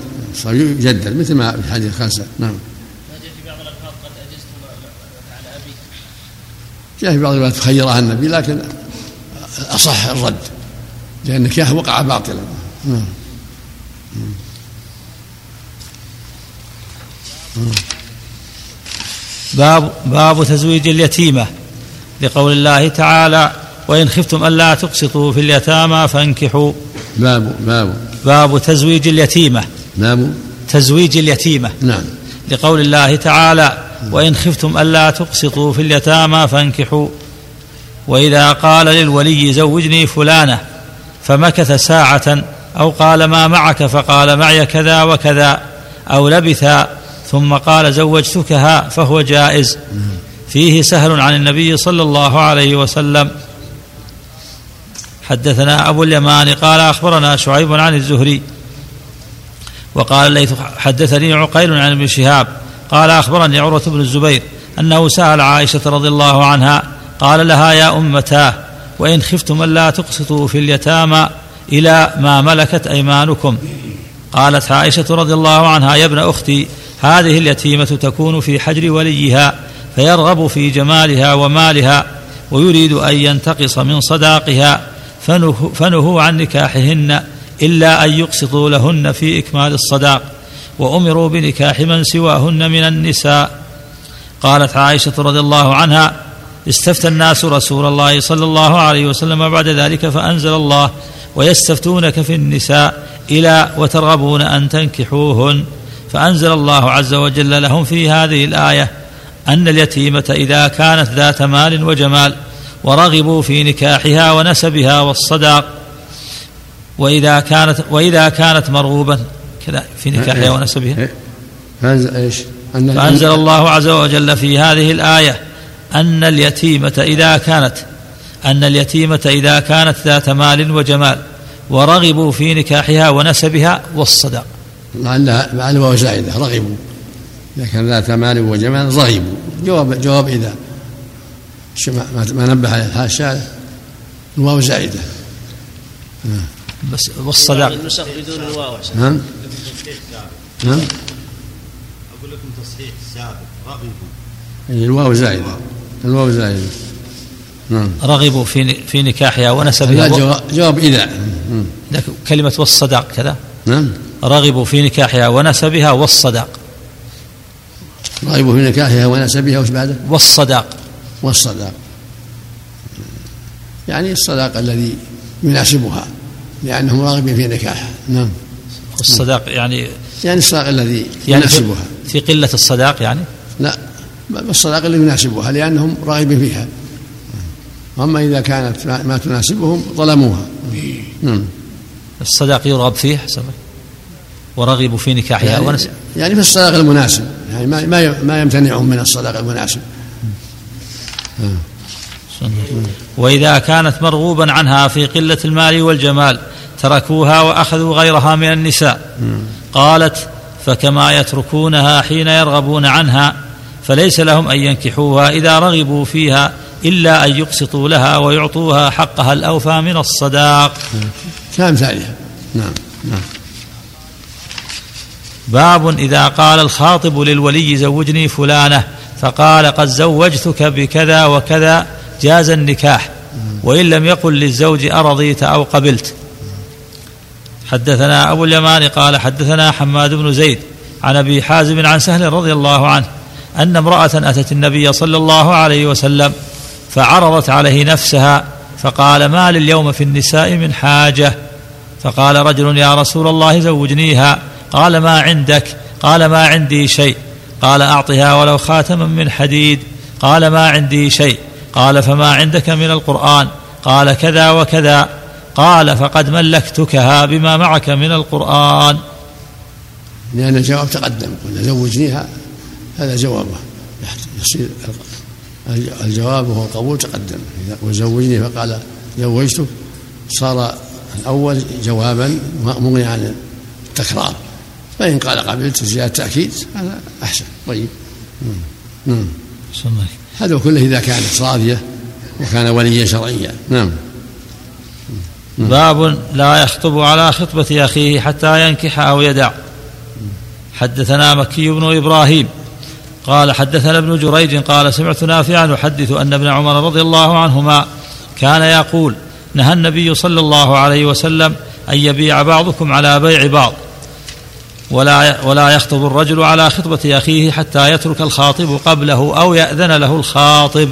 يجدد مثل ما في الحديث الخامسة نعم. جاء في بعض الروايات خيرها النبي لكن الأصح الرد لأن النكاح وقع باطلا. نعم. باب باب تزويج اليتيمة. لقول الله تعالى وإن خفتم ألا تقسطوا في اليتامى فانكحوا. باب باب. باب تزويج اليتيمة. باب. تزويج اليتيمة. نعم. لقول الله تعالى وإن خفتم ألا تقسطوا في اليتامى فانكحوا. وإذا قال للولي زوجني فلانة. فمكث ساعة أو قال ما معك؟ فقال معي كذا وكذا. أو لبث ثم قال زوجتكها فهو جائز. فيه سهل عن النبي صلى الله عليه وسلم. حدثنا أبو اليمان قال أخبرنا شعيب عن الزهري وقال الليث حدثني عقيل عن ابن شهاب قال أخبرني عروة بن الزبير أنه سأل عائشة رضي الله عنها قال لها يا أمتاه وإن خفتم ألا تقسطوا في اليتامى إلى ما ملكت أيمانكم. قالت عائشة رضي الله عنها يا ابن أختي هذه اليتيمة تكون في حجر وليها فيرغب في جمالها ومالها ويريد أن ينتقص من صداقها. فنهوا عن نكاحهن إلا أن يقسطوا لهن في إكمال الصداق وأمروا بنكاح من سواهن من النساء. قالت عائشة رضي الله عنها استفتى الناس رسول الله صلى الله عليه وسلم بعد ذلك فأنزل الله ويستفتونك في النساء إلى وترغبون أن تنكحوهن. فأنزل الله عز وجل لهم في هذه الآية أن اليتيمة إذا كانت ذات مال وجمال ورغبوا في نكاحها ونسبها والصداق. وإذا كانت وإذا كانت مرغوبا كذا في نكاحها ونسبها. إيش؟ فأنزل الله عز وجل في هذه الآية أن اليتيمة إذا كانت أن اليتيمة إذا كانت ذات مال وجمال ورغبوا في نكاحها ونسبها والصداق. لعلها لعل وهو زائدة رغبوا. إذا كان ذات مال وجمال رغبوا. جواب جواب إذا. ما, ما نبه عليه. الشارع الواو زائدة. بس والصداق. النسخ بدون الواو. نعم نعم أقول لكم تصحيح سابق. رغبوا. أي الواو زائدة. الواو زائدة. نعم. رغبوا في في نكاحها ونسبها لا جواب, جواب إذا. لكن كلمة والصداق كذا. نعم. رغبوا في نكاحها ونسبها والصداق. رغبوا في نكاحها ونسبها وش بعده؟ والصداق. والصداق يعني الصداق الذي يناسبها لأنهم راغبين في نكاحها نعم. والصداق يعني يعني الصداق الذي يعني يناسبها. في قلة الصداق يعني؟ لا الصداق الذي يناسبها لأنهم راغبين فيها. أما إذا كانت ما تناسبهم ظلموها. نعم. الصداق يرغب فيه حسب ورغبوا في نكاحها يعني, ونسب. يعني في الصداق المناسب. يعني ما ما يمتنعون من الصدقه المناسب. وإذا كانت مرغوبا عنها في قلة المال والجمال تركوها وأخذوا غيرها من النساء. قالت فكما يتركونها حين يرغبون عنها فليس لهم أن ينكحوها إذا رغبوا فيها إلا أن يقسطوا لها ويعطوها حقها الأوفى من الصداق. كامثالها نعم نعم. باب إذا قال الخاطب للولي زوجني فلانة. فقال قد زوجتك بكذا وكذا جاز النكاح وإن لم يقل للزوج أرضيت أو قبلت. حدثنا أبو اليمان قال حدثنا حماد بن زيد عن أبي حازم عن سهل رضي الله عنه أن امرأة أتت النبي صلى الله عليه وسلم فعرضت عليه نفسها فقال ما لليوم في النساء من حاجة؟ فقال رجل يا رسول الله زوجنيها قال ما عندك؟ قال ما عندي شيء. قال أعطها ولو خاتما من حديد. قال ما عندي شيء. قال فما عندك من القرآن. قال كذا وكذا. قال فقد ملكتكها بما معك من القرآن. لأن الجواب تقدم. قلنا زوجنيها. هذا جوابه. يصير الجواب وهو القبول تقدم. وزوجني فقال زوجتك. صار الأول جوابا مغني عن التكرار. فإن قال قبلت زيادة تأكيد هذا أحسن. طيب. نعم هذا كله إذا كانت راضية وكان وليا شرعيا. نعم. باب لا يخطب على خطبة أخيه حتى ينكح أو يدع. حدثنا مكي بن إبراهيم. قال حدثنا ابن جريج قال سمعت نافعا يحدث أن ابن عمر رضي الله عنهما كان يقول نهى النبي صلى الله عليه وسلم أن يبيع بعضكم على بيع بعض. ولا ولا يخطب الرجل على خطبة أخيه حتى يترك الخاطب قبله أو يأذن له الخاطب.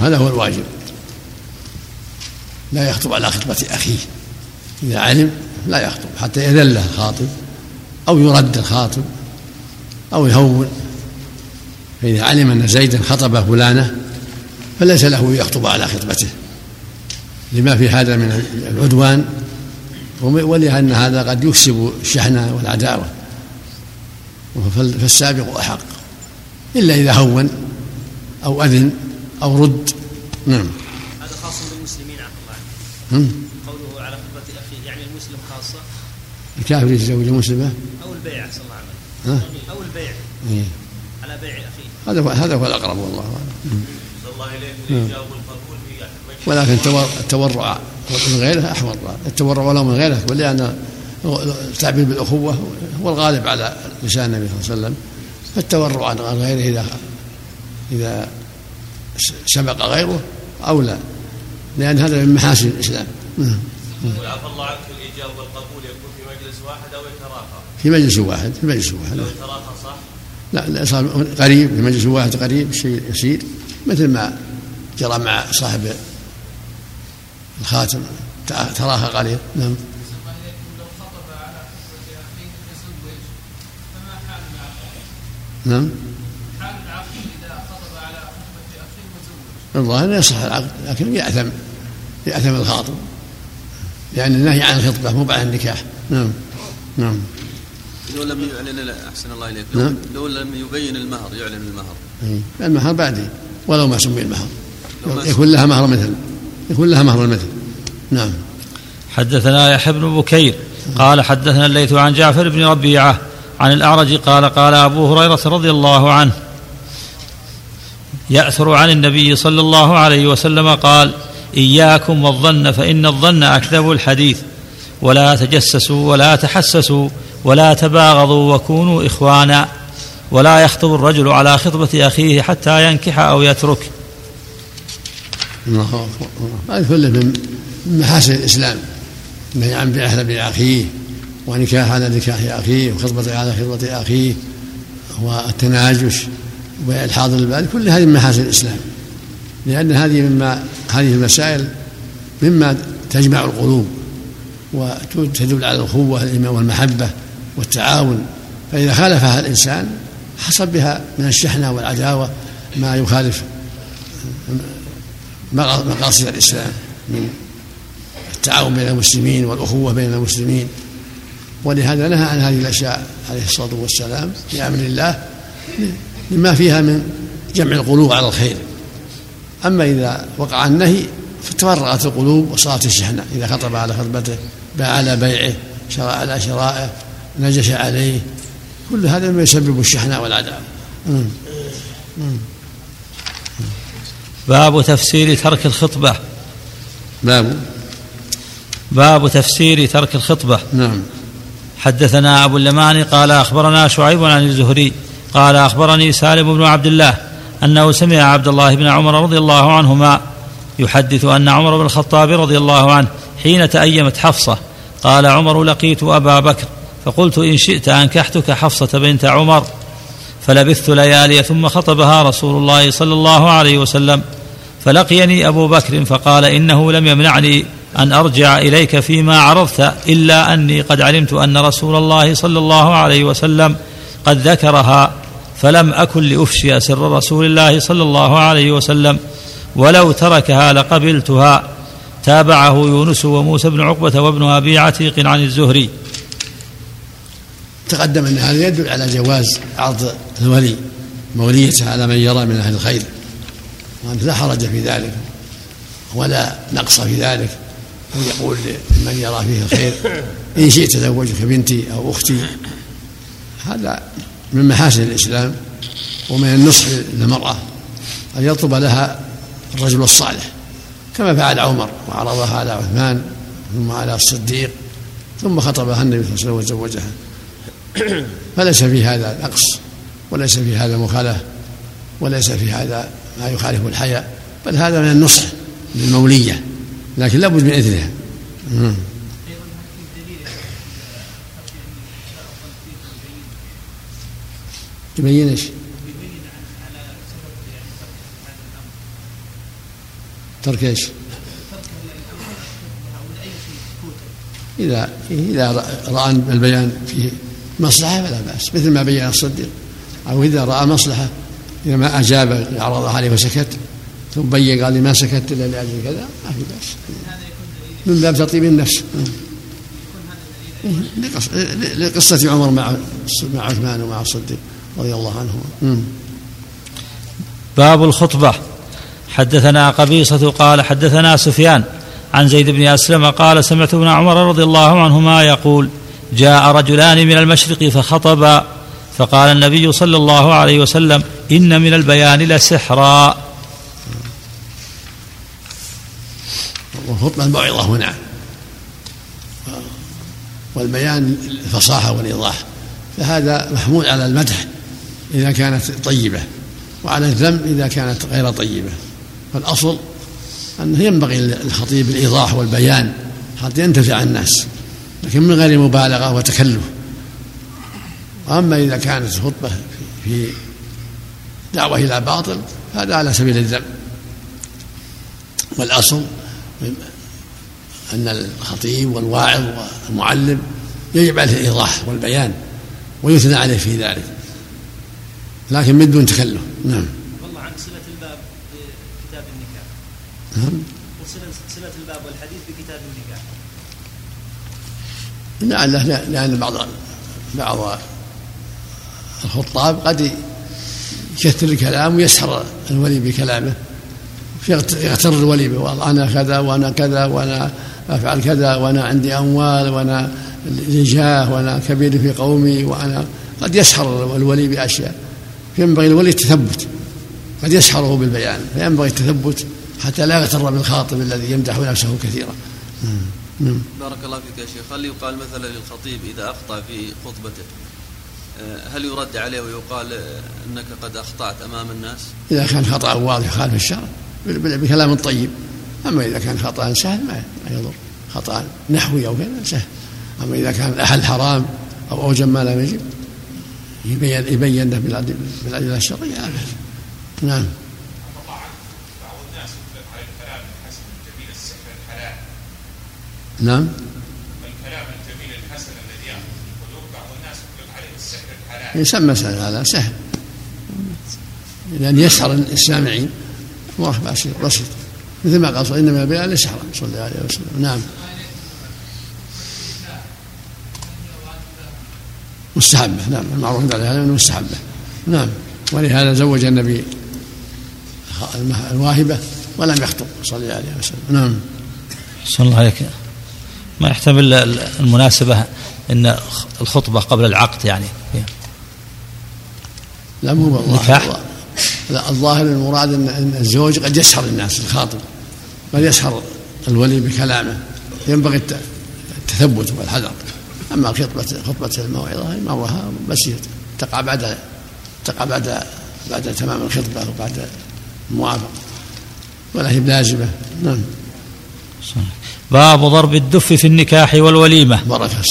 هذا هو الواجب. لا يخطب على خطبة أخيه. إذا علم لا يخطب حتى يأذن له الخاطب أو يرد الخاطب أو يهون. فإذا علم أن زيدا خطب فلانة فليس له يخطب على خطبته. لما في هذا من العدوان ولأن هذا قد يكسب الشحنة والعداوة. فالسابق أحق. إلا إذا هون أو أذن أو رد. نعم. هذا خاص بالمسلمين عفى الله. قوله على خطبة أخيه يعني المسلم خاصة. الكافر يتزوج مسلمة. أو البيع صلى الله عليه وسلم. أو البيع. إيه؟ على بيع أخيه. هذا هو هذا هو الأقرب والله. أعلم الله إليك الإجابة والقبول ولكن التورع من غيره أحوط التورع ولو من غيره ولأن التعبير بالأخوة هو الغالب على لسان النبي صلى الله عليه وسلم. فالتورع عن غيره إذا إذا سبق غيره أولى لأن هذا من محاسن الإسلام. نعم. وعفى الله عنك الإجابة والقبول يكون في مجلس واحد أو يتراخى؟ في مجلس واحد في مجلس واحد. لو يتراخى صح؟ لا لا صار قريب في مجلس واحد قريب شيء يسير مثل ما جرى مع صاحب الخاتم. تراها قليل نعم. نعم. حال العقيل إذا خطب على خطبة أخيه وزوج الظاهر يصح العقد لكن يأثم يأثم الخاطب. لأن النهي عن الخطبة مو بعد النكاح. نعم. نعم. لو لم يعلن أحسن الله إليك. لو, نعم. لو لم يبين المهر يعلن المهر. اي المهر بعدين ولو ما سمي المهر. يكون لها مهر مثل. يكون لها مهر المثل. نعم. حدثنا يحيى بن بكير قال حدثنا الليث عن جعفر بن ربيعة عن الأعرج قال قال أبو هريرة رضي الله عنه يأثر عن النبي صلى الله عليه وسلم قال إياكم والظن فإن الظن أكذب الحديث. ولا تجسسوا ولا تحسسوا ولا تباغضوا وكونوا إخوانا. ولا يخطب الرجل على خطبة أخيه حتى ينكح أو يترك. الله هذا كله من محاسن الإسلام. النهي عن بيع باخيه ونكاح على نكاح أخيه وخطبة على خطبة أخيه والتناجش وبيع الحاضر البال كل هذه من محاسن الإسلام. لأن هذه مما هذه المسائل مما تجمع القلوب وتدل على الأخوة والمحبة والتعاون. فإذا خالفها الإنسان حصل بها من الشحنة والعداوة ما يخالف مقاصد الإسلام من التعاون بين المسلمين والأخوة بين المسلمين. ولهذا نهى عن هذه الأشياء عليه الصلاة والسلام في أمر الله لما فيها من جمع القلوب على الخير. أما إذا وقع النهي فتفرغت القلوب وصارت الشحنة. إذا خطب على خطبته باع على بيعه شرع على شرائه نجش عليه كل هذا مما يسبب الشحناء والعداوة. باب تفسير ترك الخطبة. باب. باب تفسير ترك الخطبة. نعم. حدثنا أبو اليمان قال أخبرنا شعيب عن الزهري قال أخبرني سالم بن عبد الله أنه سمع عبد الله بن عمر رضي الله عنهما يحدث أن عمر بن الخطاب رضي الله عنه حين تأيمت حفصة قال عمر لقيت أبا بكر فقلت إن شئت أنكحتك حفصة بنت عمر. فلبثت ليالي ثم خطبها رسول الله صلى الله عليه وسلم. فلقيني أبو بكر فقال إنه لم يمنعني أن أرجع إليك فيما عرضت إلا أني قد علمت أن رسول الله صلى الله عليه وسلم قد ذكرها فلم أكن لأفشي سر رسول الله صلى الله عليه وسلم ولو تركها لقبلتها. تابعه يونس وموسى بن عقبة وابن أبي عتيق عن الزهري. تقدم أن هذا يدل على جواز عرض الولي موليته على من يرى من أهل الخير. وأنت لا حرج في ذلك ولا نقص في ذلك. أن يقول لمن يرى فيه الخير إن شئت زوجك بنتي أو أختي. هذا من محاسن الإسلام ومن النصح للمرأة أن يطلب لها الرجل الصالح كما فعل عمر وعرضها على عثمان ثم على الصديق ثم خطبها النبي صلى الله عليه وسلم وزوجها. فليس في هذا نقص وليس في هذا مخالفة وليس في هذا ما يخالف الحياء بل هذا من النصح للمولية لكن لابد من إذنها يبين إيش؟ ترك إيش؟ إذا إذا رأى البيان فيه مصلحة فلا بأس مثل ما بين الصديق أو إذا رأى مصلحة إذا ما أجاب عرض عليه وسكت ثم بين قال لي ما سكت إلا لأجل كذا. ما في بأس. من باب تطيب النفس. لقصة عمر مع مع عثمان ومع الصديق رضي الله عنهما. باب الخطبة. حدثنا قبيصة قال حدثنا سفيان عن زيد بن أسلم قال سمعت ابن عمر رضي الله عنهما يقول جاء رجلان من المشرق فخطبا فقال النبي صلى الله عليه وسلم إن من البيان لسحرا. والخطبة الموعظة هنا. والبيان الفصاحة والإيضاح فهذا محمول على المدح إذا كانت طيبة وعلى الذم إذا كانت غير طيبة. فالأصل أنه ينبغي للخطيب الإيضاح والبيان حتى ينتفع الناس لكن من غير مبالغة وتكلف. وأما إذا كانت الخطبة في دعوة إلى باطل هذا على سبيل الذم. والأصل أن الخطيب والواعظ والمعلم يجب عليه الإيضاح والبيان ويثنى عليه في ذلك. لكن من دون تكلف. نعم. والله عن صلة الباب بكتاب النكاح. نعم. صلة الباب والحديث بكتاب النكاح. لعله لأن بعض بعض الخطاب قد يكثر الكلام ويسحر الولي بكلامه. يغتر الولي أنا كذا وأنا كذا وأنا أفعل كذا وأنا عندي أموال وأنا رجاه وأنا كبير في قومي وأنا قد يسحر الولي بأشياء. ينبغي الولي التثبت. قد يسحره بالبيان. فينبغي التثبت حتى لا يغتر بالخاطب الذي يمدح نفسه كثيرا. بارك الله فيك يا شيخ. هل يقال مثلا للخطيب إذا أخطأ في خطبته؟ هل يرد عليه ويقال آه، أنك قد أخطأت أمام الناس؟ إذا كان خطأ واضح خالف الشرع. بكلام طيب. أما إذا كان خطأ سهل ما يضر. خطأ نحوي أو كذا سهل. أما إذا كان أحد حرام أو أوجب ما لم يجب يبين يبين له بالأدلة الشرعية. نعم. نعم الكلام الجميل الحسن الذي يقول بعض الناس يطلق عليه السحر الحلال يسمى سهل هذا سهل. لأن يسحر السامعين بسيط بسيط. مثل ما قال إنما البيان سحرا صلى الله عليه وسلم. نعم. مستحبة. نعم المعروف على هذا أنه مستحبة. نعم. ولهذا زوج النبي الواهبة ولم يخطب صلى الله عليه وسلم. نعم. صلى الله عليك. ما يحتمل المناسبة أن الخطبة قبل العقد يعني. لا مو نكاح. لا الظاهر المراد ان الزوج قد يسهر الناس الخاطب. قد يسهر الولي بكلامه. ينبغي التثبت والحذر. أما خطبه خطبة الموعظة امرها بس تقع بعد تقع بعد بعد تمام الخطبة وبعد الموافقه ولا هي بلازمة. نعم. باب ضرب الدف في النكاح والوليمة. بركه